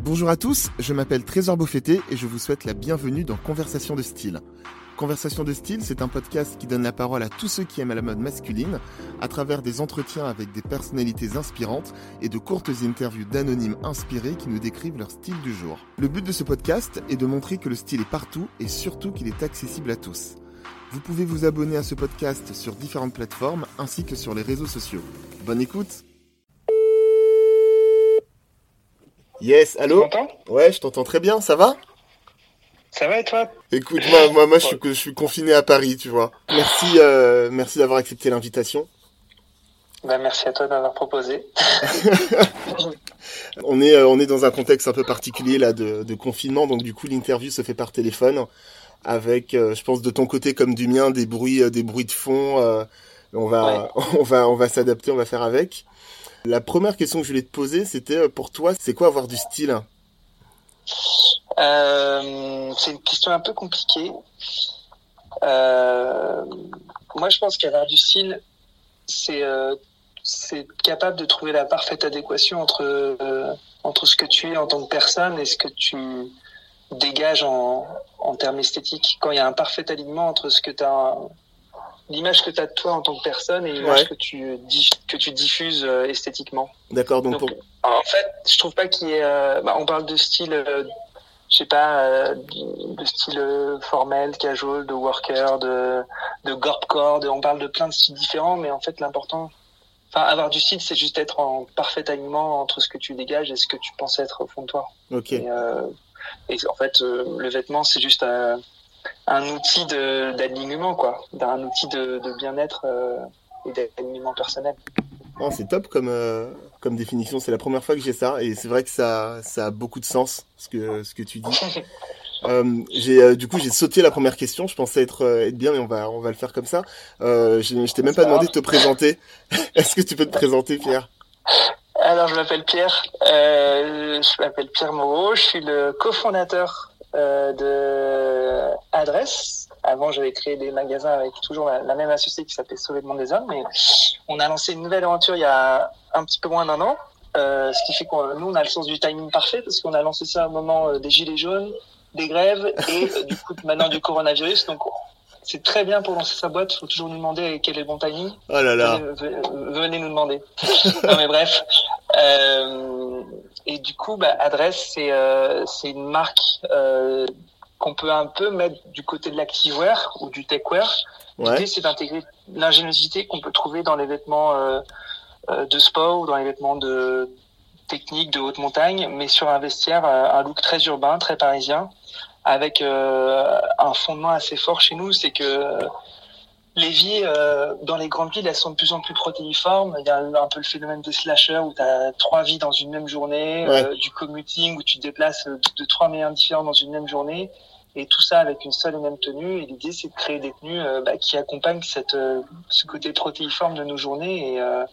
Bonjour à tous, je m'appelle Trésor Beaufetté et je vous souhaite la bienvenue dans Conversation de style. Conversation de style, c'est un podcast qui donne la parole à tous ceux qui aiment la mode masculine à travers des entretiens avec des personnalités inspirantes et de courtes interviews d'anonymes inspirés qui nous décrivent leur style du jour. Le but de ce podcast est de montrer que le style est partout et surtout qu'il est accessible à tous. Vous pouvez vous abonner à ce podcast sur différentes plateformes ainsi que sur les réseaux sociaux. Bonne écoute Yes, allô Ouais, je t'entends très bien, ça va? Ça va et toi? Écoute, moi, moi, moi je, suis, je suis confiné à Paris, tu vois. Merci, euh, merci d'avoir accepté l'invitation. Bah, merci à toi d'avoir proposé. on est, euh, on est dans un contexte un peu particulier là de, de confinement, donc du coup l'interview se fait par téléphone, avec, euh, je pense de ton côté comme du mien, des bruits, euh, des bruits de fond. Euh, on va, on va, on va s'adapter, on va faire avec. La première question que je voulais te poser, c'était pour toi, c'est quoi avoir du style? Euh, c'est une question un peu compliquée. Euh, moi, je pense qu'avoir du style, c'est euh, capable de trouver la parfaite adéquation entre euh, entre ce que tu es en tant que personne et ce que tu dégages en, en termes esthétiques. Quand il y a un parfait alignement entre ce que tu as l'image que tu as de toi en tant que personne et l'image ouais. que tu que tu diffuses euh, esthétiquement. D'accord. Donc, donc pour... en fait, je trouve pas qu'il y ait. Euh, bah, on parle de style je sais pas, euh, de style formel, casual, de worker, de, de gorpcore, de, on parle de plein de styles différents, mais en fait l'important, enfin avoir du style, c'est juste être en parfait alignement entre ce que tu dégages et ce que tu penses être au fond de toi. Ok. Et, euh, et en fait, euh, le vêtement, c'est juste un, un outil d'alignement, quoi, un outil de, de bien-être euh, et d'alignement personnel. Oh, c'est top comme, euh, comme définition. C'est la première fois que j'ai ça et c'est vrai que ça, ça a beaucoup de sens ce que, ce que tu dis. euh, j'ai, euh, du coup, j'ai sauté la première question. Je pensais être, euh, être bien, mais on va, on va le faire comme ça. Je, je t'ai même pas demandé de te présenter. Est-ce que tu peux te présenter, Pierre? Alors, je m'appelle Pierre. Je m'appelle Pierre Moreau. Je suis le cofondateur de Adresse. Avant, j'avais créé des magasins avec toujours la, même associée qui s'appelait Sauver le monde des hommes, mais on a lancé une nouvelle aventure il y a un petit peu moins d'un an. Euh, ce qui fait qu'on nous on a le sens du timing parfait parce qu'on a lancé ça au moment euh, des gilets jaunes, des grèves et euh, du coup maintenant du coronavirus. Donc c'est très bien pour lancer sa boîte. Il faut toujours nous demander quel est le bon timing. Oh là là. Venez, nous demander. non mais bref. Euh, et du coup, bah, Adresse c'est euh, c'est une marque qu'on peut un peu mettre du côté de l'activewear ou du techwear. Ouais. L'idée, c'est d'intégrer l'ingéniosité qu'on peut trouver dans les vêtements euh, euh, de sport ou dans les vêtements de technique, de haute montagne, mais sur un vestiaire, euh, un look très urbain, très parisien, avec euh, un fondement assez fort chez nous, c'est que les vies euh, dans les grandes villes, elles sont de plus en plus protéiformes. Il y a un peu le phénomène de slasher où tu as trois vies dans une même journée, Ouais. euh, du commuting où tu te déplaces de, de trois meilleurs différents dans une même journée, et tout ça avec une seule et même tenue. Et l'idée, c'est de créer des tenues euh, bah, qui accompagnent cette, euh, ce côté protéiforme de nos journées. Et euh,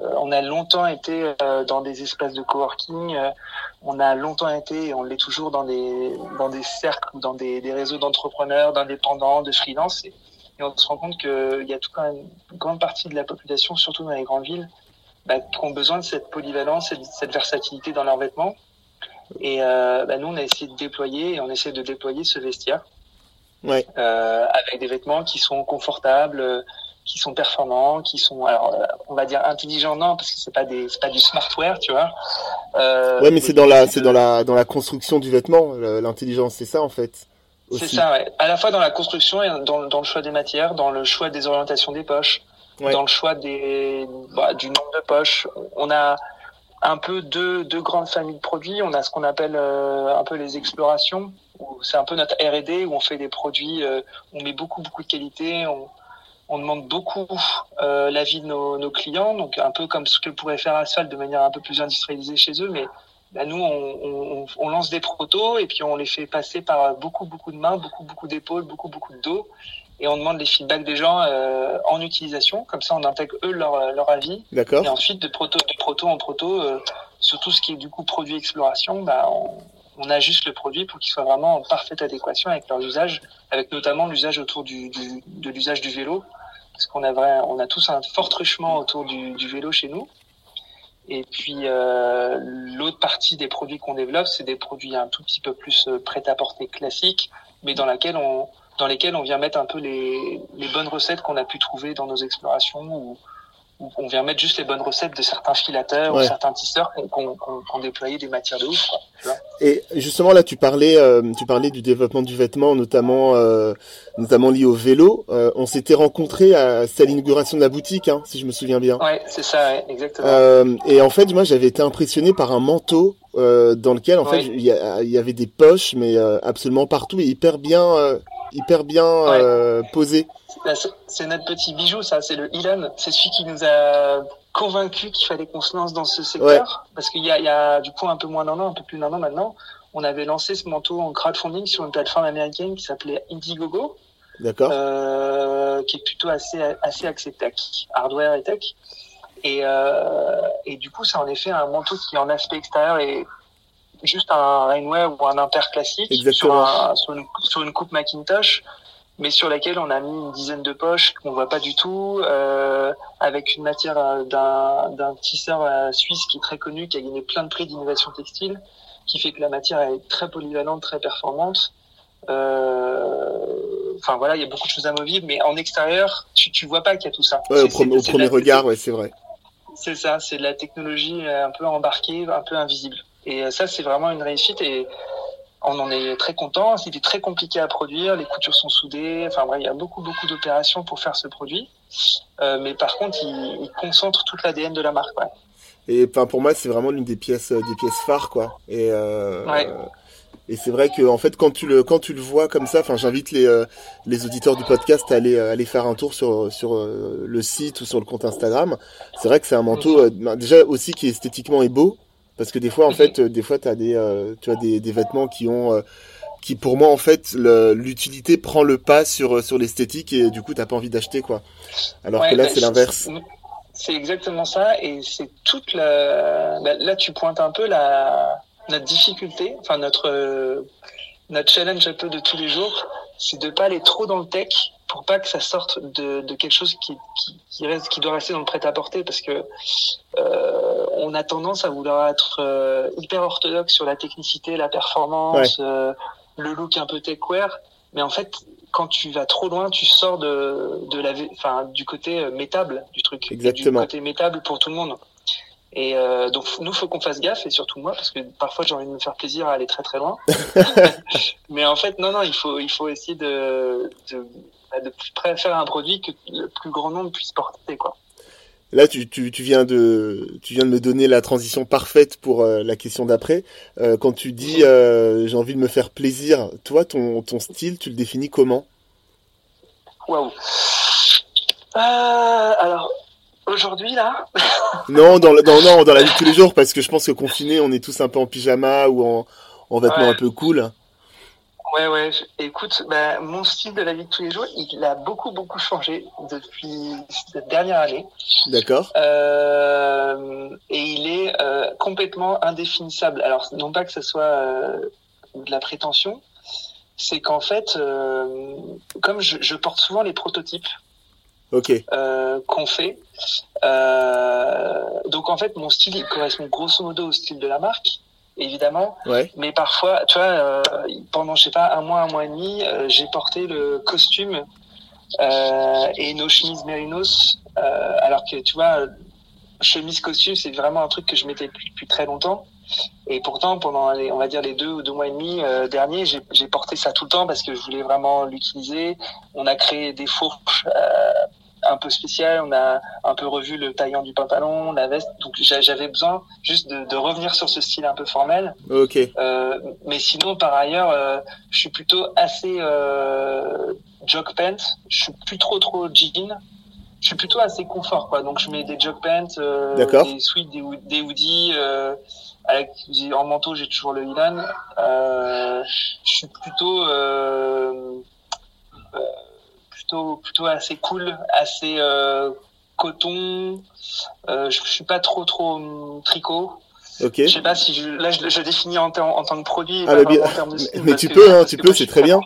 euh, on a longtemps été euh, dans des espaces de coworking, euh, on a longtemps été, et on l'est toujours dans des dans des cercles, dans des, des réseaux d'entrepreneurs, d'indépendants, de freelance. Et, et on se rend compte qu'il y a tout quand même une grande partie de la population, surtout dans les grandes villes, bah, qui ont besoin de cette polyvalence, cette, cette versatilité dans leurs vêtements. Et euh, bah, nous, on a essayé de déployer, et on essaie de déployer ce vestiaire Ouais. euh, avec des vêtements qui sont confortables, qui sont performants, qui sont, alors, euh, on va dire intelligents, non, parce que c'est pas des, pas du smartwear, tu vois. Euh, Ouais, mais c'est dans la, c'est dans la, dans la construction du vêtement. L'intelligence, c'est ça en fait. C'est ça, ouais. À la fois dans la construction et dans, dans le choix des matières, dans le choix des orientations des poches, Ouais. dans le choix des, bah, du nombre de poches. On a un peu deux, deux grandes familles de produits. On a ce qu'on appelle euh, un peu les explorations, où c'est un peu notre R&D où on fait des produits, euh, on met beaucoup beaucoup de qualité, on, on demande beaucoup euh, l'avis de nos, nos clients, donc un peu comme ce que pourrait faire Asphalt de manière un peu plus industrialisée chez eux, mais bah, nous, on, on, on lance des protos et puis on les fait passer par beaucoup, beaucoup de mains, beaucoup, beaucoup d'épaules, beaucoup, beaucoup de dos. Et on demande les feedbacks des gens euh, en utilisation. Comme ça, on intègre eux leur, leur avis. D'accord. Et ensuite, de proto, de proto en proto, euh, sur tout ce qui est du coup produit exploration, bah, on, on ajuste le produit pour qu'il soit vraiment en parfaite adéquation avec leur usage, avec notamment l'usage autour du, du, de l'usage du vélo. Parce qu'on a, vrai, on a tous un fort truchement autour du, vélo chez nous. Et puis l'autre partie des produits qu'on développe, c'est des produits un tout petit peu plus prêt à porter classiques, mais dans laquelle on dans lesquels on vient mettre un peu les, les bonnes recettes qu'on a pu trouver dans nos explorations on vient mettre juste les bonnes recettes de certains filateurs ou certains tisseurs qu'on qu déployé des matières de ouf. Quoi, et justement là, tu parlais, euh, tu parlais du développement du vêtement, notamment, euh, notamment lié au vélo. Euh, on s'était rencontrés à, à l'inauguration de la boutique, hein, si je me souviens bien. Ouais, c'est ça, ouais, exactement. et en fait, moi, j'avais été impressionné par un manteau dans lequel, en fait, il y, y, avait des poches, mais absolument partout et hyper bien hyper bien euh, posé. Bah, c'est notre petit bijou, ça. C'est le Elon. C'est celui qui nous a convaincu qu'il fallait qu'on se lance dans ce secteur. Parce qu'il y a, il y a du coup un peu moins d'un an, un peu plus d'un an maintenant, on avait lancé ce manteau en crowdfunding sur une plateforme américaine qui s'appelait Indiegogo. D'accord. Euh, qui est plutôt assez assez axé tech, hardware et tech. Et, euh, et du coup, c'est en effet un manteau qui en aspect extérieur est juste un rainwear ou un imper classique sur, un, sur, une, sur, une, coupe Macintosh, mais sur laquelle on a mis une dizaine de poches qu'on voit pas du tout, euh, avec une matière euh, d'un tisseur euh, suisse qui est très connu, qui a gagné plein de prix d'innovation textile, qui fait que la matière est très polyvalente, très performante. Euh, enfin voilà, il y a beaucoup de choses amovibles, mais en extérieur, tu, tu vois pas qu'il y a tout ça. Ouais, au, premier, au premier regard, ouais, c'est vrai. C'est ça, c'est de la technologie un peu embarquée, un peu invisible. Et euh, ça, c'est vraiment une réussite et on en est très content. C'était très compliqué à produire, les coutures sont soudées. Enfin bref, il y a beaucoup beaucoup d'opérations pour faire ce produit. Euh, mais par contre, il, il concentre toute l'ADN de la marque. Ouais. Et enfin pour moi, c'est vraiment l'une des pièces des pièces phares quoi. Et euh, ouais. Et c'est vrai que en fait quand tu le quand tu le vois comme ça, enfin j'invite les euh, les auditeurs du podcast à aller aller faire un tour sur sur euh, le site ou sur le compte Instagram. C'est vrai que c'est un manteau ben, déjà aussi qui esthétiquement est beau parce que des fois en fait des fois as des tu as des, des vêtements qui ont qui pour moi en fait l'utilité prend le pas sur sur l'esthétique et du coup t'as pas envie d'acheter quoi. Alors que là bah, c'est l'inverse. C'est exactement ça et c'est toute la bah, là tu pointes un peu la notre difficulté, enfin notre euh, notre challenge un peu de tous les jours, c'est de pas aller trop dans le tech pour pas que ça sorte de, de quelque chose qui, qui, qui, reste, qui doit rester dans le prêt-à-porter parce que euh, on a tendance à vouloir être euh, hyper orthodoxe sur la technicité, la performance, euh, le look un peu techwear, mais en fait quand tu vas trop loin, tu sors de, de la, enfin, du côté métable du truc, Exactement. du côté métable pour tout le monde. Et euh, donc nous, faut qu'on fasse gaffe, et surtout moi, parce que parfois j'ai envie de me faire plaisir à aller très très loin. Mais en fait, non, non, il faut, il faut essayer de, de, bah, de faire un produit que le plus grand nombre puisse porter, quoi. Là, tu, tu, tu, viens de, tu viens de me donner la transition parfaite pour euh, la question d'après. Euh, quand tu dis euh, j'ai envie de me faire plaisir, toi, ton, ton style, tu le définis comment? Waouh. Alors, Aujourd'hui, là Non, dans, dans, non, dans la vie de tous les jours, parce que je pense que confiné, on est tous un peu en pyjama ou en, en vêtements un peu cool. Ouais, ouais. Écoute, bah, mon style de la vie de tous les jours, il a beaucoup, beaucoup changé depuis cette dernière année. D'accord. Euh, et il est euh, complètement indéfinissable. Alors, non pas que ce soit euh, de la prétention, c'est qu'en fait, comme je, je porte souvent les prototypes, okay. qu'on fait. Donc en fait, mon style il correspond grosso modo au style de la marque, évidemment. Ouais. Mais parfois, tu vois, euh, pendant je sais pas un mois, un mois et demi, euh, j'ai porté le costume euh, et nos chemises mérinos, alors que tu vois, chemise costume, c'est vraiment un truc que je mettais depuis, depuis très longtemps. Et pourtant, pendant les, on va dire les deux ou deux mois et demi derniers, j'ai porté ça tout le temps parce que je voulais vraiment l'utiliser. On a créé des fourches un peu spéciales. On a un peu revu le taillant du pantalon, la veste. Donc j'avais besoin juste de, de, revenir sur ce style un peu formel. Ok. Euh, mais sinon, par ailleurs, euh, je suis plutôt assez euh, jog pants. Je suis plus trop trop jean je suis plutôt assez confort quoi donc je mets des jog pants euh, des sweats des, des hoodies euh, avec en manteau j'ai toujours le Ilan euh, je suis plutôt euh, euh, plutôt plutôt assez cool assez euh, coton je, je suis pas trop trop hum, tricot Ok. Je sais pas si je, là je, je définis en, en, en, tant que produit. Ah, bien, en termes de style, mais tu peux, hein, tu peux, c'est très bien.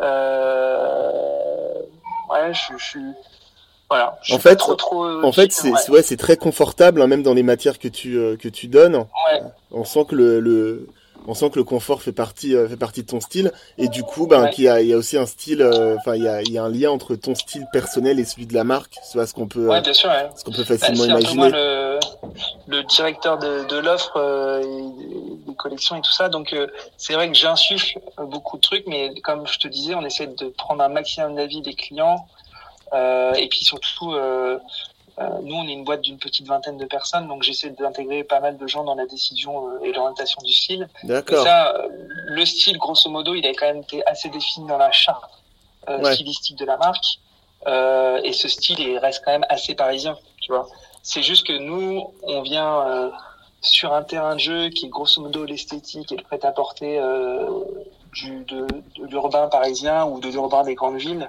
Euh, ouais, je, je suis Voilà. En fait, en fait, c'est ouais, c'est très confortable, hein, même dans les matières que tu que tu donnes. Ouais. On sent que le, le on sent que le confort fait partie euh, fait partie de ton style. Et du coup ben qu'il y a il y a aussi un style euh, enfin il y a il y a un lien entre ton style personnel et celui de la marque. C'est ce qu'on peut ouais, bien sûr, ouais. ce qu'on peut facilement bah, imaginer. le, le directeur de, de l'offre euh, des collections et tout ça. Donc euh, c'est vrai que j'insuffle beaucoup de trucs mais comme je te disais on essaie de prendre un maximum d'avis des clients et puis surtout euh, nous, on est une boîte d'une petite vingtaine de personnes, donc j'essaie d'intégrer pas mal de gens dans la décision euh, et l'orientation du style. D'accord. Ça, euh, le style, grosso modo, il a quand même été assez défini dans la charte stylistique de la marque. et ce style, il reste quand même assez parisien, tu vois. C'est juste que nous, on vient sur un terrain de jeu qui est grosso modo l'esthétique et le prêt-à-porter du, de, de l'urbain parisien ou de l'urbain des grandes villes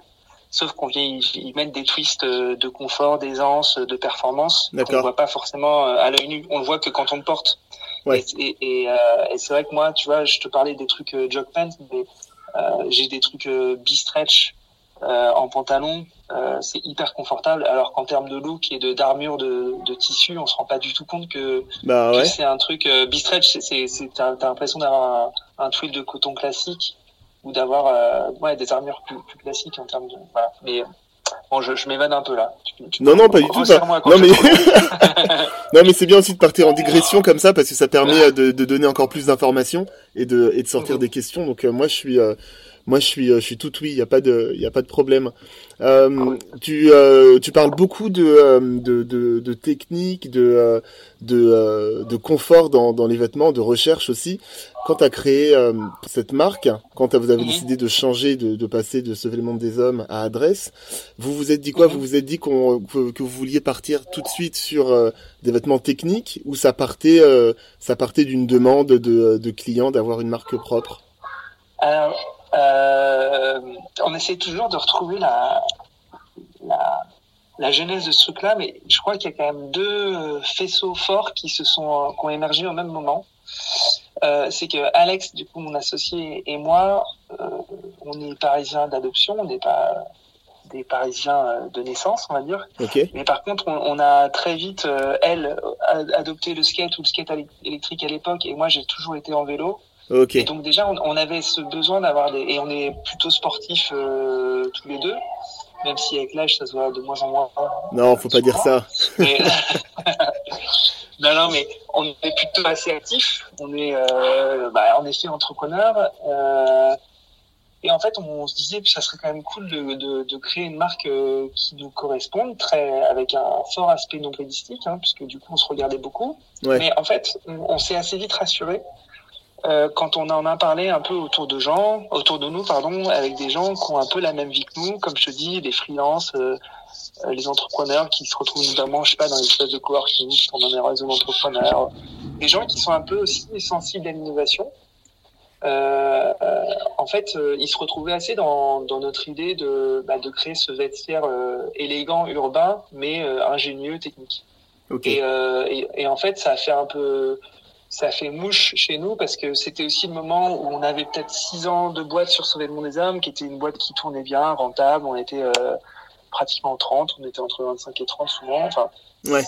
sauf qu'on vient y, mettre des twists euh, de confort, d'aisance, de performance qu'on voit pas forcément euh, à l'œil nu. On le voit que quand on le porte. Ouais. Et, et, euh, et c'est vrai que moi, tu vois, je te parlais des trucs euh, jog pants, mais euh, j'ai des trucs euh, B-stretch en pantalon. c'est hyper confortable, alors qu'en termes de look et de d'armure de, de, tissu, on se rend pas du tout compte que, bah, ouais. c'est un truc B-stretch. C'est, c'est, t'as, l'impression d'avoir un, un tweed de coton classique ou d'avoir euh, ouais, des armures plus, plus, classiques en termes de. Voilà. Mais bon, je, je m'évade un peu là. Tu, tu non, non, pas du tout. Non, mais... non, mais c'est bien aussi de partir en digression comme ça parce que ça permet euh, de, de donner encore plus d'informations et de, et de sortir mmh. des questions. Donc, euh, moi, je suis. Euh, moi, je suis, je suis tout oui. Il y a pas de, il y a pas de problème. Euh, tu, euh, tu parles beaucoup de, de, de, de techniques, de, de, de confort dans, dans les vêtements, de recherche aussi quand tu as créé euh, cette marque, quand vous avez mhm. décidé de changer, de, de, passer de ce monde des hommes à Adresse, vous vous êtes dit quoi? Mhm. Vous vous êtes dit qu'on que, que, vous vouliez partir tout de suite sur euh, des vêtements techniques ou ça partait, euh, ça partait d'une demande de, de clients d'avoir une marque propre? Alors, euh, on essaie toujours de retrouver la, la, la genèse de ce truc-là, mais je crois qu'il y a quand même deux faisceaux forts qui se sont qui ont émergé au même moment. Euh, c'est que Alex, du coup, mon associé et moi, euh, on est parisiens d'adoption, on n'est pas des Parisiens de naissance, on va dire. Okay. Mais par contre, on, on a très vite, euh, elle, adopté le skate ou le skate électrique à l'époque, et moi, j'ai toujours été en vélo. Okay. Et donc déjà, on, on avait ce besoin d'avoir des... Et on est plutôt sportifs euh, tous les deux, même si avec l'âge, ça se voit de moins en moins. Non, faut pas dire ça. Mais... Non, non, mais on est plutôt assez actif. On est, euh, bah, en effet, entrepreneur. Euh, et en fait, on, se disait que ça serait quand même cool de, de, de créer une marque euh, qui nous corresponde, très avec un fort aspect non prédistique, hein, puisque du coup, on se regardait beaucoup. Ouais. Mais en fait, on, on s'est assez vite rassuré euh, quand on en a parlé un peu autour de gens, autour de nous, pardon, avec des gens qui ont un peu la même vie que nous, comme je te dis, des freelances, euh, euh, les entrepreneurs qui se retrouvent notamment, je sais pas, dans les espèces de coworking, pendant des réseaux d'entrepreneurs, des gens qui sont un peu aussi sensibles à l'innovation. Euh, euh, en fait, ils se retrouvaient assez dans, dans notre idée de, bah, de créer ce vestiaire élégant, urbain, mais ingénieux, technique. Okay. Et, et, et, en fait, ça a fait un peu, ça fait mouche chez nous parce que c'était aussi le moment où on avait peut-être six ans de boîte sur Sauver le monde des hommes, qui était une boîte qui tournait bien, rentable. On était pratiquement 30, on était entre 25 et 30 souvent. Enfin, ouais.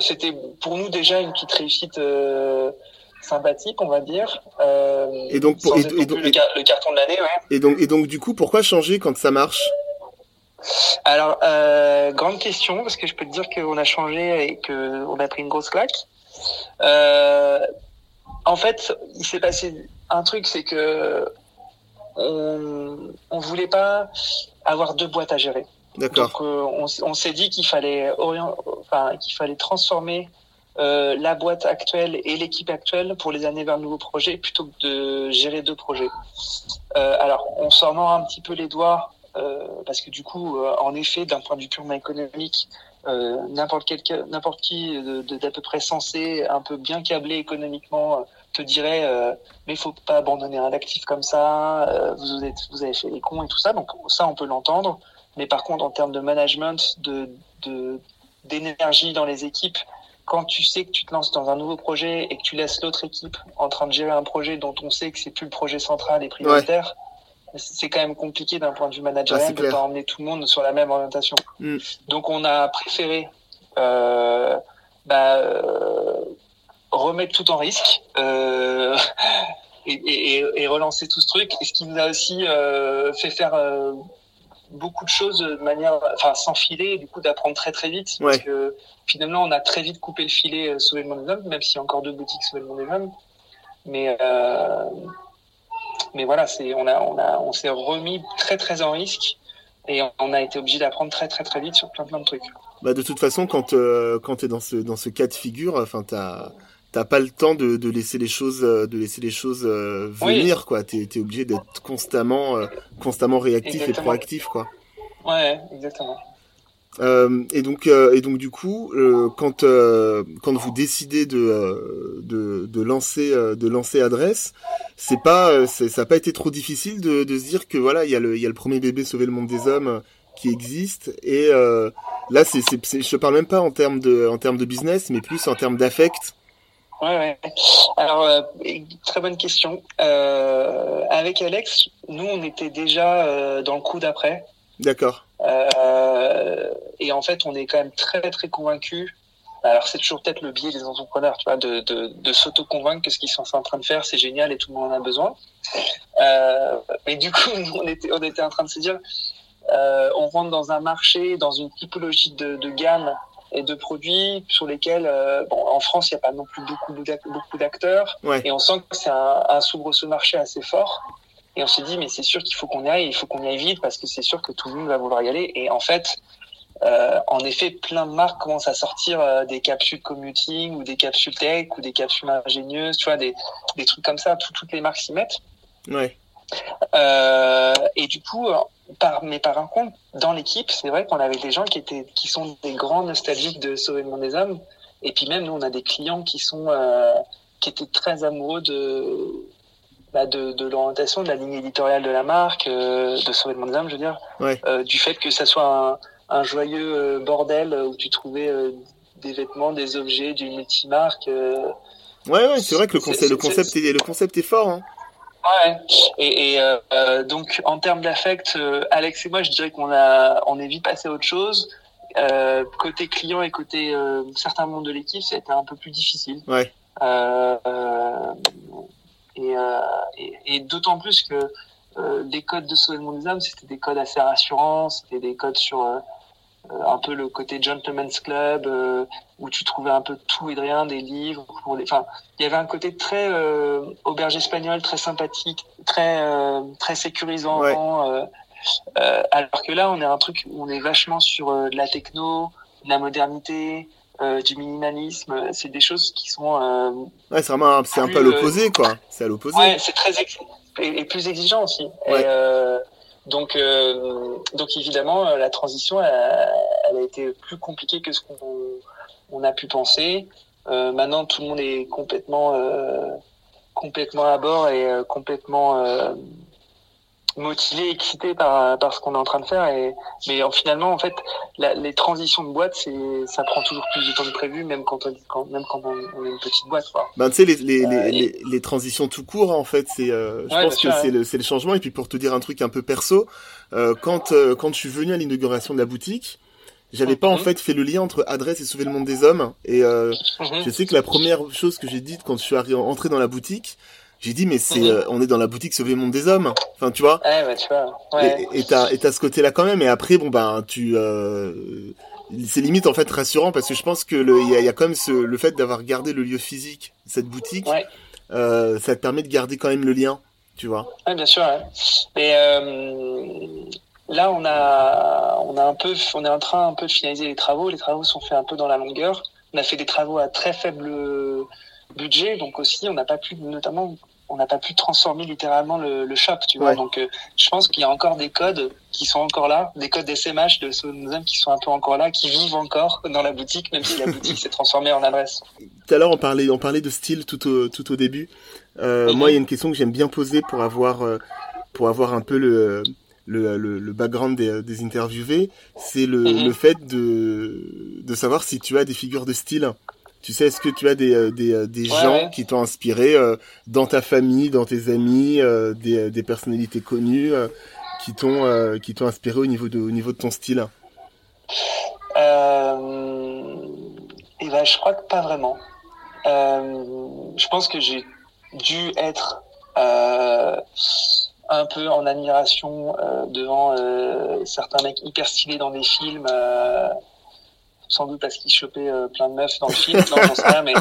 C'était pour nous déjà une petite réussite euh, sympathique, on va dire. Euh, et donc, pour, et, et donc le, le, carton de l'année, ouais. Et donc, et donc, du coup, pourquoi changer quand ça marche? Alors, euh, grande question, parce que je peux te dire qu'on a changé et qu'on a pris une grosse claque. Euh, en fait, il s'est passé un truc, c'est que on, on voulait pas avoir deux boîtes à gérer. Donc euh, on, on s'est dit qu'il fallait orient, enfin qu'il fallait transformer euh, la boîte actuelle et l'équipe actuelle pour les années vers le nouveau projet plutôt que de gérer deux projets. Euh, alors on s'en rend un petit peu les doigts parce que du coup, en effet, d'un point de vue purement économique, euh, n'importe quel n'importe qui d'à peu près sensé, un peu bien câblé économiquement te dirait mais faut pas abandonner un actif comme ça, vous êtes vous avez fait les cons et tout ça. Donc ça on peut l'entendre. Mais par contre, en termes de management, de, d'énergie dans les équipes, quand tu sais que tu te lances dans un nouveau projet et que tu laisses l'autre équipe en train de gérer un projet dont on sait que c'est plus le projet central et prioritaire. C'est quand même compliqué d'un point de vue managérial ah, de pas emmener tout le monde sur la même orientation. Mm. Donc on a préféré euh, bah, euh, remettre tout en risque euh, et, et, et, relancer tout ce truc. Et ce qui nous a aussi euh, fait faire beaucoup de choses de manière, enfin sans filet, et du coup d'apprendre très très vite. Parce que finalement on a très vite coupé le filet Sauver le monde des hommes, même s'il y a encore deux boutiques Sauver le monde des hommes. Mais mais voilà, c'est on a on a on s'est remis très très en risque et on a été obligé d'apprendre très très très vite sur plein plein de trucs. Bah de toute façon, quand euh, quand t'es dans ce dans ce cas de figure, enfin t'as t'as pas le temps de, de laisser les choses de laisser les choses euh, venir quoi. T'es es obligé d'être constamment euh, constamment réactif et proactif quoi. Ouais, exactement. Euh, et donc, euh, et donc du coup, euh, quand quand vous décidez de de, de lancer de lancer adresse, c'est pas ça n'a pas été trop difficile de, de se dire que voilà, il y a le il y a le premier bébé sauver le monde des hommes qui existe et là c'est c'est je parle même pas en termes de en termes de business, mais plus en termes d'affect. Ouais, ouais. Alors, très bonne question. Euh, avec Alex, nous, on était déjà dans le coup d'après. D'accord. Euh, et en fait, on est quand même très très convaincus. Alors c'est toujours peut-être le biais des entrepreneurs, tu vois, de, de, de s'auto-convaincre que ce qu'ils sont en train de faire, c'est génial et tout le monde en a besoin. Euh, mais du coup, on était, on était en train de se dire, euh, on rentre dans un marché, dans une typologie de, de gamme et de produits sur lesquels, euh, bon, en France, il n'y a pas non plus beaucoup, beaucoup d'acteurs, et on sent que c'est un, un soubresaut-marché assez fort. Et on s'est dit, mais c'est sûr qu'il faut qu'on y aille, il faut qu'on y aille vite parce que c'est sûr que tout le monde va vouloir y aller. Et en fait, euh, en effet, plein de marques commencent à sortir euh, des capsules commuting ou des capsules tech ou des capsules ingénieuses, tu vois, des, des trucs comme ça. toutes les marques s'y mettent. Ouais. Euh, et du coup, par, mais par contre, dans l'équipe, c'est vrai qu'on avait des gens qui étaient, qui sont des grands nostalgiques de Sauver le monde des hommes. Et puis même, nous, on a des clients qui sont, qui étaient très amoureux de, bah, de, de l'orientation, de la ligne éditoriale de la marque, euh, de Sauver le monde je veux dire, euh, du fait que ça soit un, un joyeux euh, bordel où tu trouvais des vêtements, des objets d'une multimarque. ouais, ouais, c'est vrai que le concept, le concept, est, le concept est fort. Hein. Ouais, et, et euh, donc en termes d'affect, Alex et moi, je dirais qu'on a, on est vite passé à autre chose. Euh, côté client et côté certains membres de l'équipe, ça a été un peu plus difficile. Ouais. Euh, euh, et, et, d'autant plus que euh, les codes de Sauver des âmes, c'était des codes assez rassurants, c'était des codes sur euh, un peu le côté gentleman's club où tu trouvais un peu tout et de rien, des livres pour les. Enfin, il y avait un côté très auberge espagnole, très sympathique, très très sécurisant. alors que là, on est un truc, où on est vachement sur de la techno, de la modernité, euh, du minimalisme, c'est des choses qui sont. Euh, ouais, c'est vraiment, c'est un peu à l'opposé, quoi. C'est à l'opposé. Ouais, c'est très et, plus exigeant aussi. Ouais. Et, euh, donc, euh, donc évidemment, la transition, elle, elle, a été plus compliquée que ce qu'on on a pu penser. maintenant, tout le monde est complètement, complètement à bord et complètement motivé, excité par, par ce qu'on est en train de faire. Et, mais finalement, en fait, la, les transitions de boîte, c'est, ça prend toujours plus de temps que prévu, même quand on, quand, même quand on, on est une petite boîte. Quoi. Ben, tu sais, les, les, euh, les, les, transitions tout court, en fait, c'est, euh, je pense que c'est, le, c'est le changement. Et puis pour te dire un truc un peu perso, euh, quand, euh, quand je suis venu à l'inauguration de la boutique, j'avais pas en mhm. fait fait le lien entre adresse et sauver le monde des hommes et euh, mhm. je sais que la première chose que j'ai dite quand je suis entré dans la boutique j'ai dit mais c'est, mhm. euh, on est dans la boutique Sauver le monde des hommes. Enfin tu vois. Ouais, bah, tu vois. Ouais. Et t'as et t'as ce côté-là quand même. Et après bon ben tu, euh, c'est limite en fait rassurant parce que je pense que le, il y a, y a, quand même ce, le fait d'avoir gardé le lieu physique, cette boutique, ouais. euh, ça te permet de garder quand même le lien, tu vois. Ouais, bien sûr. Ouais. Là on a, on a un peu, on est en train un peu de finaliser les travaux. Les travaux sont faits un peu dans la longueur. On a fait des travaux à très faible budget, donc aussi on n'a pas pu notamment on n'a pas pu transformer littéralement le, le shop, tu vois. Donc, euh, je pense qu'il y a encore des codes qui sont encore là, des codes SMH de Sonozem qui sont un peu encore là, qui vivent encore dans la boutique, même si la boutique s'est transformée en adresse. Tout à l'heure, on parlait, on parlait de style tout au, tout au début. Euh. Moi, il y a une question que j'aime bien poser pour avoir, euh, pour avoir un peu le, le, le, le background des, des interviewés, c'est le, mm-hmm. le fait de, de savoir si tu as des figures de style Tu sais, est-ce que tu as des, des, des gens qui t'ont inspiré dans ta famille, dans tes amis, des, des personnalités connues qui t'ont qui t'ont inspiré au niveau de au niveau de ton style? Euh, Et ben, je crois que pas vraiment. je pense que j'ai dû être un peu en admiration euh, devant euh, certains mecs hyper stylés dans des films, euh, sans doute parce qu'ils chopaient plein de meufs dans le film. non, j'en sais rien, mais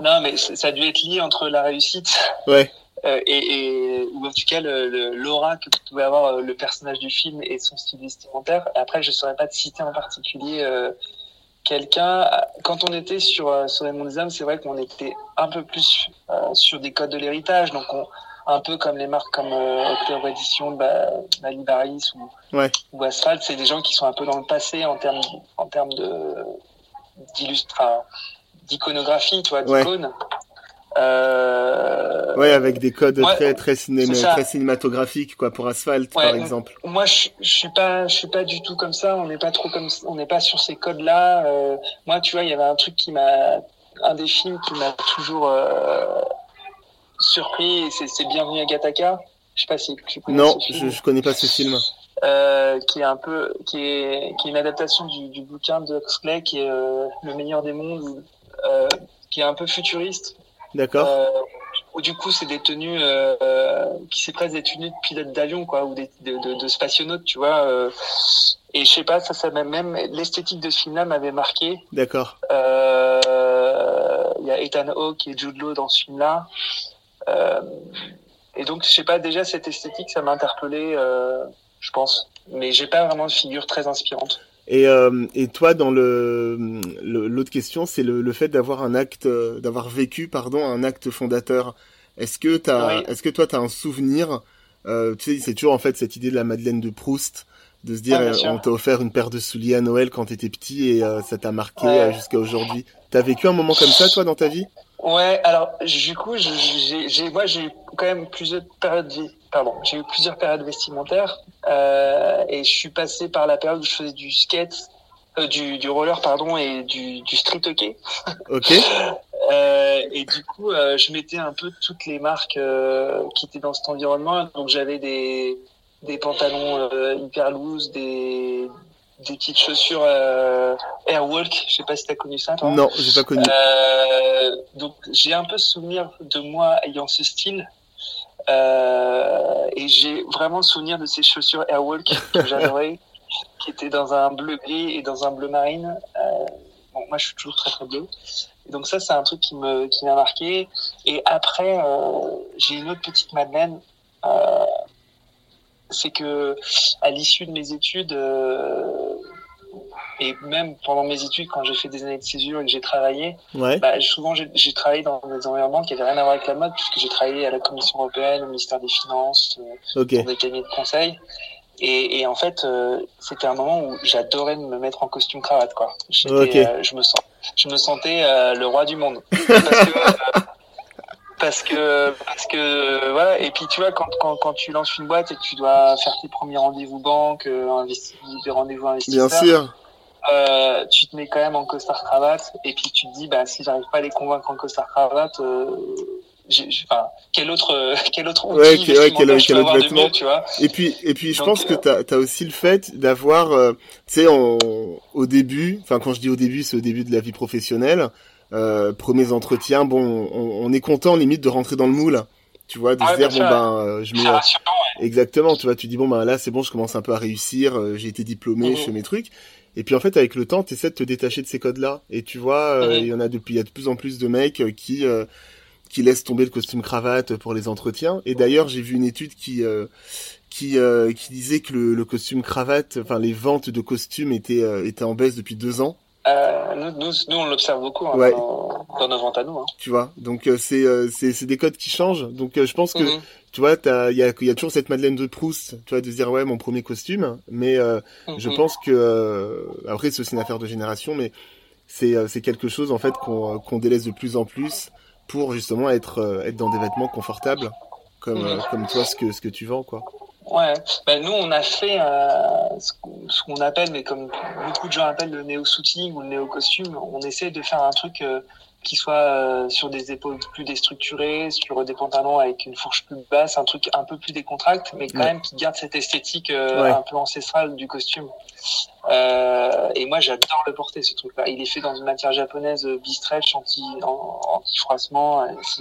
non, mais ça a dû être lié entre la réussite. Ouais. Et, et, ou en tout cas l'aura que pouvait avoir le personnage du film et son style vestimentaire. Après, je saurais pas te citer en particulier quelqu'un. Quand on était sur sur les mondes des âmes, c'est vrai qu'on était un peu plus sur des codes de l'héritage, donc on un peu comme les marques comme euh, Octobre Edition, bah, Malibaris ou, ouais. ou Asphalt, c'est des gens qui sont un peu dans le passé en termes en termes de d'iconographie, tu vois, d'icônes. Euh... Ouais, avec des codes très très, très cinématographiques quoi pour Asphalt par exemple. Moi je, je suis pas je suis pas du tout comme ça, on n'est pas trop comme on n'est pas sur ces codes là. Euh, moi tu vois, il y avait un truc qui m'a un des films qui m'a toujours euh, surpris. C'est Bienvenue à Gataka. Je sais pas si tu connais Non, ce film. Je, je connais pas ce film. Euh, qui est un peu, qui est, qui est une adaptation du, du bouquin de Huxley, qui est euh, le meilleur des mondes, euh, qui est un peu futuriste. D'accord. Où du coup c'est des tenues, qui c'est presque des tenues de pilote d'avion, quoi, ou des, de, de, de spationautes, tu vois. Et je sais pas, ça, ça même, même l'esthétique de ce film-là m'avait marqué. D'accord. Il y a Ethan Hawke et Jude Law dans ce film-là. Euh, et donc, je sais pas, déjà cette esthétique, ça m'a interpellé, euh, je pense. Mais j'ai pas vraiment de figure très inspirante. Et, euh, et toi, dans le l'autre question, c'est le, le, fait d'avoir un acte, d'avoir vécu, pardon, un acte fondateur. Est-ce que t'as, est-ce que toi, t'as un souvenir euh, Tu sais, c'est toujours en fait cette idée de la Madeleine de Proust, de se dire, ah, on t'a offert une paire de souliers à Noël quand t'étais petit et ça t'a marqué jusqu'à aujourd'hui. T'as vécu un moment comme ça, toi, dans ta vie? Ouais, alors du coup, j'ai, moi j'ai eu quand même plusieurs périodes, pardon, j'ai eu plusieurs périodes vestimentaires euh, et je suis passé par la période où je faisais du skate, euh, du, du roller pardon et du, du street hockey. Ok. euh, et du coup, euh, je mettais un peu toutes les marques euh, qui étaient dans cet environnement. Donc j'avais des des pantalons euh, hyper loose, des des petites chaussures euh, Airwalk. Je sais pas si tu as connu ça. Toi. Non, j'ai pas connu. Euh, donc j'ai un peu souvenir de moi ayant ce style. Euh, et j'ai vraiment le souvenir de ces chaussures Airwalk que j'adorais, qui étaient dans un bleu gris et dans un bleu marine. Euh, bon, moi, je suis toujours très très bleu. Et donc ça, c'est un truc qui me qui m'a marqué. Et après, euh, j'ai une autre petite Madeleine. Euh, c'est que à l'issue de mes études euh, et même pendant mes études quand j'ai fait des années de césure et que j'ai travaillé ouais. bah, souvent j'ai travaillé dans des environnements qui avaient rien à voir avec la mode puisque j'ai travaillé à la Commission européenne au ministère des Finances euh, okay. dans des cabinets de conseil et, et en fait euh, c'était un moment où j'adorais me mettre en costume cravate quoi okay. Euh, je me sens je me sentais euh, le roi du monde parce que euh, parce que parce que voilà et puis tu vois quand quand quand tu lances une boîte et que tu dois faire tes premiers rendez-vous banque euh, des rendez-vous investisseurs bien sûr euh, tu te mets quand même en costard cravate et puis tu te dis bah si j'arrive pas à les convaincre en costard cravate euh, enfin, quel autre quel autre outil ouais, quel, ouais, quel, quel autre vêtement mieux, tu vois? Et puis et puis je Donc, pense que euh, tu as, aussi le fait d'avoir euh, tu sais au début enfin quand je dis au début c'est au début de la vie professionnelle premiers entretiens, bon, on, on, est content limite de rentrer dans le moule, tu vois, de ah, se dire bon ben, euh, je ouais. exactement, tu vois, tu dis bon ben là c'est bon, je commence un peu à réussir, euh, j'ai été diplômé, Mhm. je fais mes trucs, et puis en fait avec le temps, tu essaies de te détacher de ces codes-là, et tu vois, euh, il y en a depuis, il y a de plus en plus de mecs euh, qui euh, qui laissent tomber le costume cravate pour les entretiens, et d'ailleurs j'ai vu une étude qui qui, euh, qui disait que le, le costume cravate, enfin les ventes de costumes étaient, euh, étaient en baisse depuis deux ans. Euh, nous, nous, nous, on l'observe beaucoup hein, Ouais. dans, dans nos ventes à nous. Hein. tu vois. Donc euh, c'est euh, c'est c'est des codes qui changent. Donc je pense que Mhm. tu vois, il y a y a toujours cette Madeleine de Proust, tu vois, de dire ouais mon premier costume. Mais euh, je Mhm. pense que après c'est aussi une affaire de génération, mais c'est c'est quelque chose en fait qu'on qu'on délaisse de plus en plus pour justement être être dans des vêtements confortables comme Mhm. comme toi ce que ce que tu vends quoi. Ouais, ben nous on a fait euh, ce qu'on appelle, mais comme beaucoup de gens appellent le néo-shooting ou le néo-costume, on essaie de faire un truc euh, qui soit euh, sur des épaules plus déstructurées, sur des pantalons avec une fourche plus basse, un truc un peu plus décontracté, mais quand même qui garde cette esthétique euh, un peu ancestrale du costume. Euh, et moi, j'adore le porter ce truc-là. Il est fait dans une matière japonaise bistretch, anti anti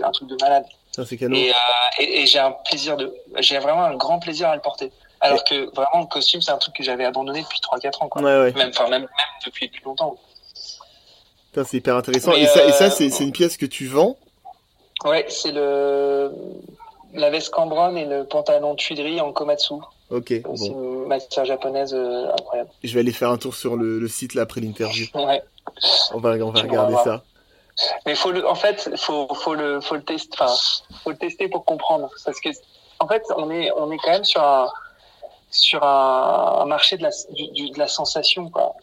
un truc de malade. Ça c'est canon. Et, et, j'ai un plaisir de, j'ai vraiment un grand plaisir à le porter. Alors que vraiment le costume, c'est un truc que j'avais abandonné depuis 3-4 ans, quoi. Même, enfin même, même depuis plus longtemps c'est hyper intéressant. et, ça, et ça, c'est, une pièce que tu vends Ouais, c'est le la veste cambronne et le pantalon tuilerie en komatsu. Ok. C'est une matière japonaise euh, incroyable. Je vais aller faire un tour sur le, site là après l'interview. Ouais. On va, on va regarder ça. Mais faut le, en fait, faut, faut le, faut le tester, enfin, faut le tester pour comprendre, parce que, en fait, on est, on est quand même sur un, sur un, marché de la, de la sensation, quoi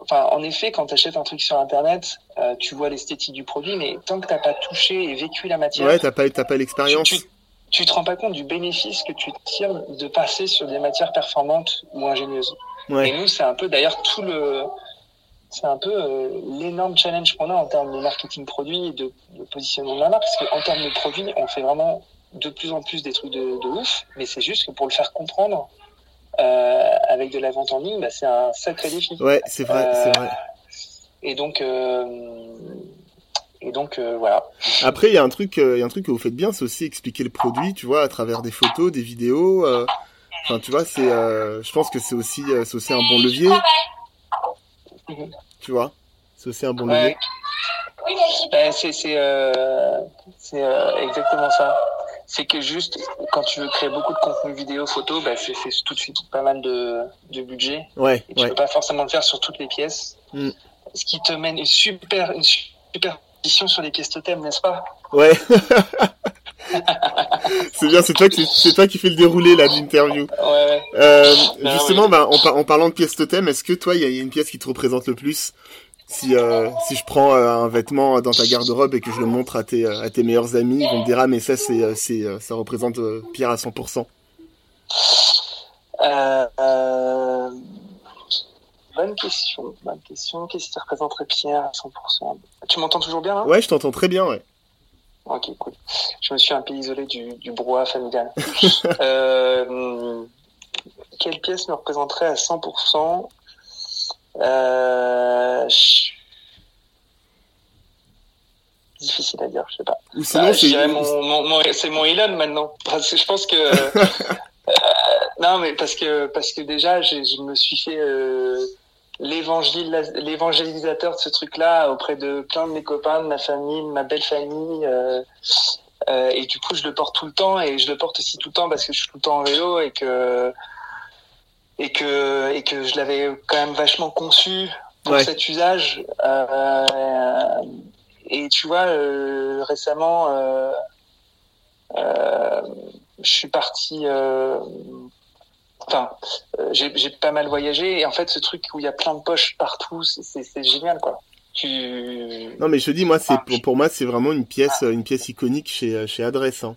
enfin, en effet, quand tu achètes un truc sur Internet, euh, tu vois l'esthétique du produit, mais tant que t'as pas touché et vécu la matière, ouais, t'as pas, t'as pas l'expérience. Tu, tu, te rends pas compte du bénéfice que tu tires de passer sur des matières performantes ou ingénieuses. Ouais. Et nous, c'est un peu d'ailleurs tout le, c'est un peu euh, l'énorme challenge qu'on a en termes de marketing produit et de, de positionnement de la marque, parce qu'en termes de produit, on fait vraiment de plus en plus des trucs de, de ouf, mais c'est juste que pour le faire comprendre, avec de la vente en ligne, bah, c'est un sacré défi. Ouais, c'est vrai, c'est vrai. Et donc, euh, et donc euh, voilà. Après, il y a un truc, il y a un truc que vous faites bien, c'est aussi expliquer le produit, tu vois, à travers des photos, des vidéos. Enfin, tu vois, c'est, je pense que c'est aussi, c'est aussi un bon levier. Tu vois, c'est aussi un bon levier. Ben, c'est, c'est, c'est exactement ça c'est que juste quand tu veux créer beaucoup de contenu vidéo, photo, bah, c'est tout de suite pas mal de, de budget. Ouais. Et tu ouais. peux pas forcément le faire sur toutes les pièces. Mm. Ce qui te mène une super, une super position sur les pièces totem, n'est-ce pas? Ouais. c'est bien, c'est toi qui, c'est toi qui fais le déroulé là de l'interview. Ouais. Euh, justement, bah, en, en, parlant de pièces totem, est-ce que toi, il y, y, a une pièce qui te représente le plus? Si euh, si je prends euh, un vêtement dans ta garde-robe et que je le montre à tes euh, à tes meilleurs amis, ils vont me dire ah mais ça c'est c'est ça représente Pierre à 100%. Euh, bonne question, bonne question. Qu'est-ce qui représenterait Pierre à 100% Tu m'entends toujours bien là Ouais, je t'entends très bien, ouais. Ok, cool. Je me suis un peu isolé du, du brouhaha familial. euh, quelle pièce me représenterait à 100% euh... Difficile à dire, je sais pas. Ou sinon, ah, c'est mon, mon, c'est mon Elon maintenant. Parce que je pense que euh, non, mais parce que parce que déjà, je me suis fait euh, l'évangélisateur de ce truc-là auprès de plein de mes copains, de ma famille, de ma belle famille. Euh, euh, et du coup, je le porte tout le temps et je le porte aussi tout le temps parce que je suis tout le temps en vélo et que et que et que je l'avais quand même vachement conçu pour ouais. cet usage. Euh, et tu vois, euh, récemment, euh, euh, je suis parti. euh, Enfin, euh, j'ai pas mal voyagé et en fait, ce truc où il y a plein de poches partout, c'est génial, quoi. Tu... Non, mais je dis, moi, c'est ah, pour, pour moi, c'est vraiment une pièce, une pièce iconique chez chez Adresse. Hein.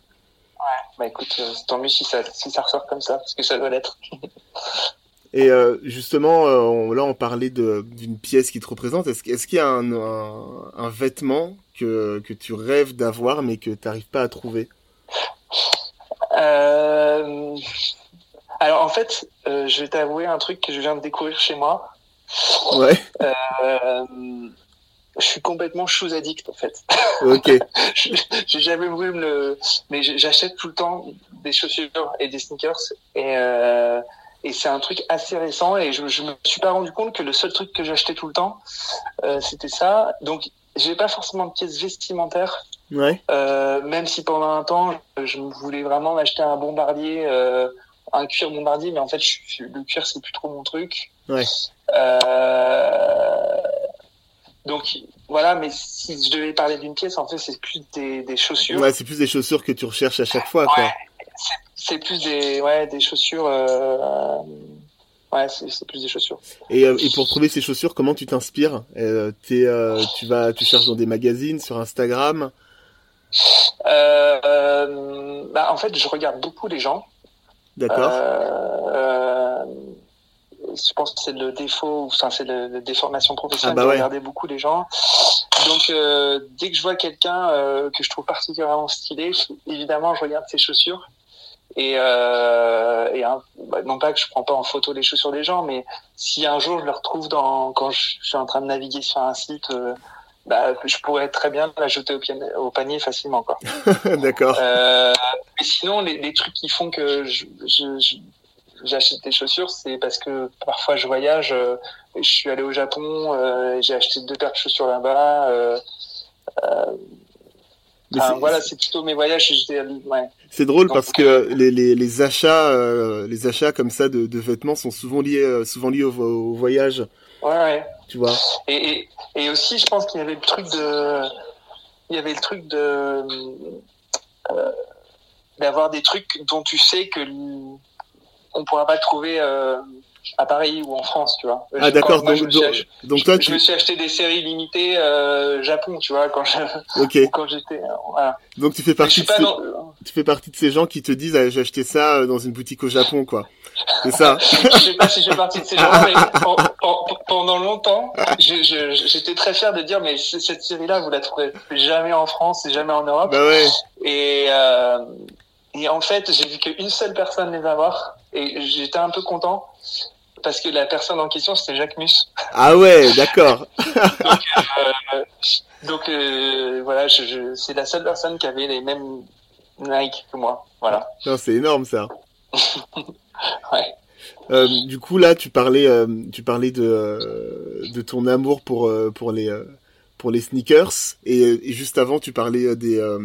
Bah écoute, euh, tant mieux si ça si ça ressort comme ça, parce que ça doit l'être. Et euh, justement, euh, là, on parlait d'une pièce qui te représente. Est-ce est qu'il y a un, un, un, vêtement que, que tu rêves d'avoir, mais que tu n'arrives pas à trouver? Euh... Alors, en fait, euh, je vais t'avouer un truc que je viens de découvrir chez moi. Ouais. Euh, je suis complètement shoes addict, en fait. Ok. J'ai jamais voulu me le... Mais j'achète tout le temps des chaussures et des sneakers. Et... Euh et c'est un truc assez récent et je, je me suis pas rendu compte que le seul truc que j'achetais tout le temps euh, c'était ça donc j'ai pas forcément de pièces vestimentaires ouais. euh, même si pendant un temps je voulais vraiment acheter un bombardier euh, un cuir bombardier mais en fait je, le cuir c'est plus trop mon truc ouais. Euh, donc voilà mais si je devais parler d'une pièce en fait c'est plus des, des chaussures. Ouais c'est plus des chaussures que tu recherches à chaque fois quoi. Ouais c'est plus des ouais des chaussures euh, ouais c'est plus des chaussures. Et, euh, et pour trouver ces chaussures comment tu t'inspires? Euh, tu vas tu cherches dans des magazines sur Instagram? Bah en fait je regarde beaucoup les gens. D'accord je pense que c'est le défaut, enfin c'est le déformation professionnelle Ah bah de regarder beaucoup les gens. Donc euh, dès que je vois quelqu'un euh, que je trouve particulièrement stylé, évidemment je regarde ses chaussures. Et, euh, et hein, bah, non pas que je prends pas en photo les chaussures des gens, mais si un jour je le retrouve dans quand je, suis en train de naviguer sur un site, bah, je pourrais très bien la jeter au, pied- au panier facilement quoi. D'accord. Euh, mais sinon, les, les trucs qui font que je, je, je- j'achète des chaussures, c'est parce que parfois je voyage. euh, je suis allé au Japon, euh, j'ai acheté deux paires de chaussures là-bas. Euh, enfin, voilà, c'est plutôt mes voyages. Ouais. C'est drôle Donc, parce que les, les, les achats les achats comme ça de, de vêtements sont souvent liés souvent liés au, vo- au voyage, Ouais, ouais. tu vois. Et, et, et aussi, je pense qu'il y avait le truc de, il y avait le truc de, d'avoir des trucs dont tu sais que on pourra pas trouver euh, à Paris ou en France, tu vois. Ah Je- d'accord. Donc, je me suis donc, ach- donc toi je tu me suis acheté des séries limitées euh, Japon, tu vois, quand je, OK. quand j'étais, voilà. Donc tu fais Je partie de ces, dans, tu fais partie de ces gens qui te disent ah, j'ai acheté ça euh, dans une boutique au Japon quoi. C'est ça. je sais pas si je fais partie de ces gens, mais pen- pen- pendant longtemps, je- je- j'étais très fier de dire, mais cette série-là, vous la trouverez jamais en France et jamais en Europe. bah ouais. Et, euh, et en fait, j'ai vu qu'une seule personne les avoir et j'étais un peu content parce que la personne en question, c'était Jacques Mus. Ah ouais, d'accord. Euh, donc euh, voilà, je, je- c'est la seule personne qui avait les mêmes Nike que moi. Voilà. Non, c'est énorme ça. Ouais. Euh, du coup là, tu parlais, euh, tu parlais de euh, de ton amour pour euh, pour les euh, pour les sneakers et, et juste avant, tu parlais euh, des euh,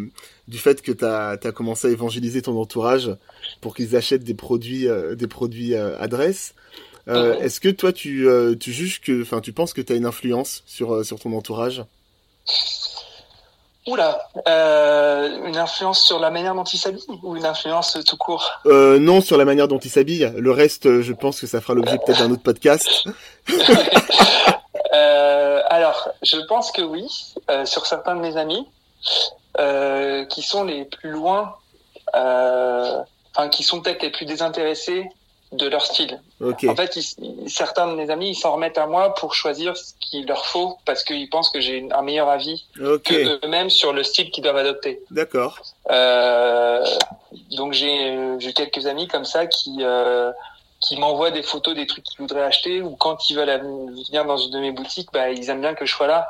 du fait que t'as as commencé à évangéliser ton entourage pour qu'ils achètent des produits euh, des produits adresse. Euh. Est-ce que toi tu tu juges que enfin tu penses que t'as une influence sur sur ton entourage? Oula, euh, une influence sur la manière dont il s'habille ou une influence tout court? Euh, Non, sur la manière dont ils s'habillent. Le reste, je pense que ça fera l'objet peut-être d'un autre podcast. Euh, alors, je pense que oui, euh, sur certains de mes amis, euh, qui sont les plus loin, euh, enfin, qui sont peut-être les plus désintéressés de leur style. En fait, ils- certains de mes amis, ils s'en remettent à moi pour choisir ce qu'il leur faut parce qu'ils pensent que j'ai un meilleur avis Ok. que eux-mêmes sur le style qu'ils doivent adopter. D'accord. Euh, donc j'ai j'ai quelques amis comme ça qui euh, qui m'envoient des photos des trucs qu'ils voudraient acheter ou quand ils veulent venir dans une de mes boutiques, bah, ils aiment bien que je sois là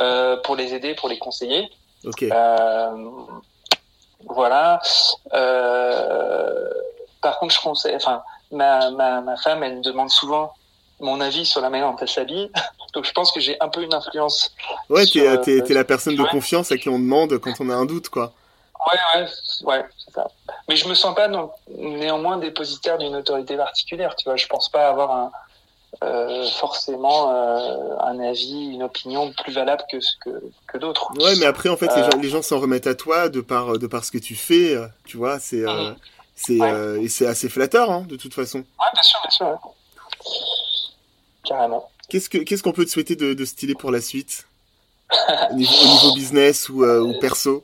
euh, pour les aider, pour les conseiller. Ok. Euh, voilà. Euh, par contre, je conseille. Enfin, ma, ma ma femme, elle me demande souvent mon avis sur la manière dont elle s'habille. Donc je pense que j'ai un peu une influence. Ouais, t'es euh, t'es la personne de ouais. confiance à qui on demande quand on a un doute, quoi. Ouais, ouais, c'est- ouais, c'est ça. Mais je me sens pas non, néanmoins dépositaire d'une autorité particulière, tu vois. Je pense pas avoir un, euh, forcément euh, un avis, une opinion plus valable que que, que d'autres. Ouais, mais après, en fait, les Euh. gens, les gens s'en remettent à toi de par, de par ce que tu fais, tu vois. C'est, Mhm. c'est, Ouais. et c'est assez flatteur, hein, de toute façon. Ouais, bien sûr, bien sûr. ouais. Carrément. Qu'est-ce que, qu'est-ce qu'on peut te souhaiter de, de stylé pour la suite? Au, niveau, au niveau business ou, ou perso?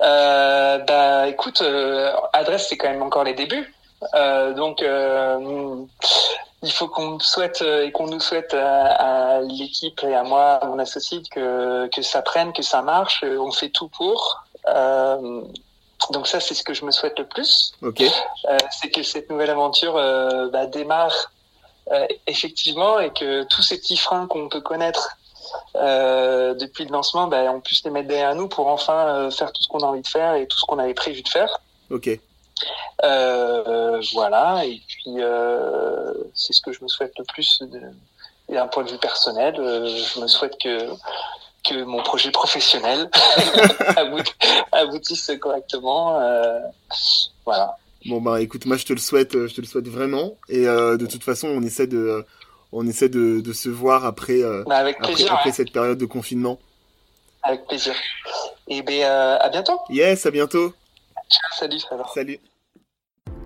Euh, bah, écoute, euh, adresse, c'est quand même encore les débuts. Euh, donc, euh, il faut qu'on souhaite euh, et qu'on nous souhaite à, à l'équipe et à moi, à mon associé, que, que ça prenne, que ça marche. On fait tout pour. Euh, donc ça, c'est ce que je me souhaite le plus. Ok. Euh, c'est que cette nouvelle aventure euh, bah, démarre euh, effectivement et que tous ces petits freins qu'on peut connaître euh, depuis le lancement, bah, on puisse les mettre derrière nous pour enfin euh, faire tout ce qu'on a envie de faire et tout ce qu'on avait prévu de faire. Ok. Euh, voilà, et puis c'est ce que je me souhaite le plus de, d'un point de vue personnel. Euh, je me souhaite que que mon projet professionnel about- aboutisse correctement. Euh, voilà. Bon, bah, écoute, moi, je te le souhaite, je te le souhaite vraiment. Et euh, de toute façon, on essaie de, on essaie de, de se voir après, euh, Bah, avec après, plaisir. après ouais. cette période de confinement. Avec plaisir. Et ben euh, à bientôt. Yes, à bientôt. Salut. Salut.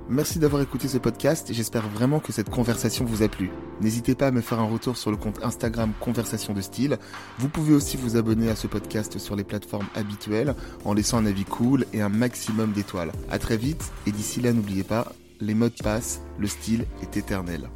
Merci d'avoir écouté ce podcast et j'espère vraiment que cette conversation vous a plu. N'hésitez pas à me faire un retour sur le compte Instagram Conversation de Style. Vous pouvez aussi vous abonner à ce podcast sur les plateformes habituelles en laissant un avis cool et un maximum d'étoiles. À très vite et d'ici là n'oubliez pas, les modes passent, le style est éternel.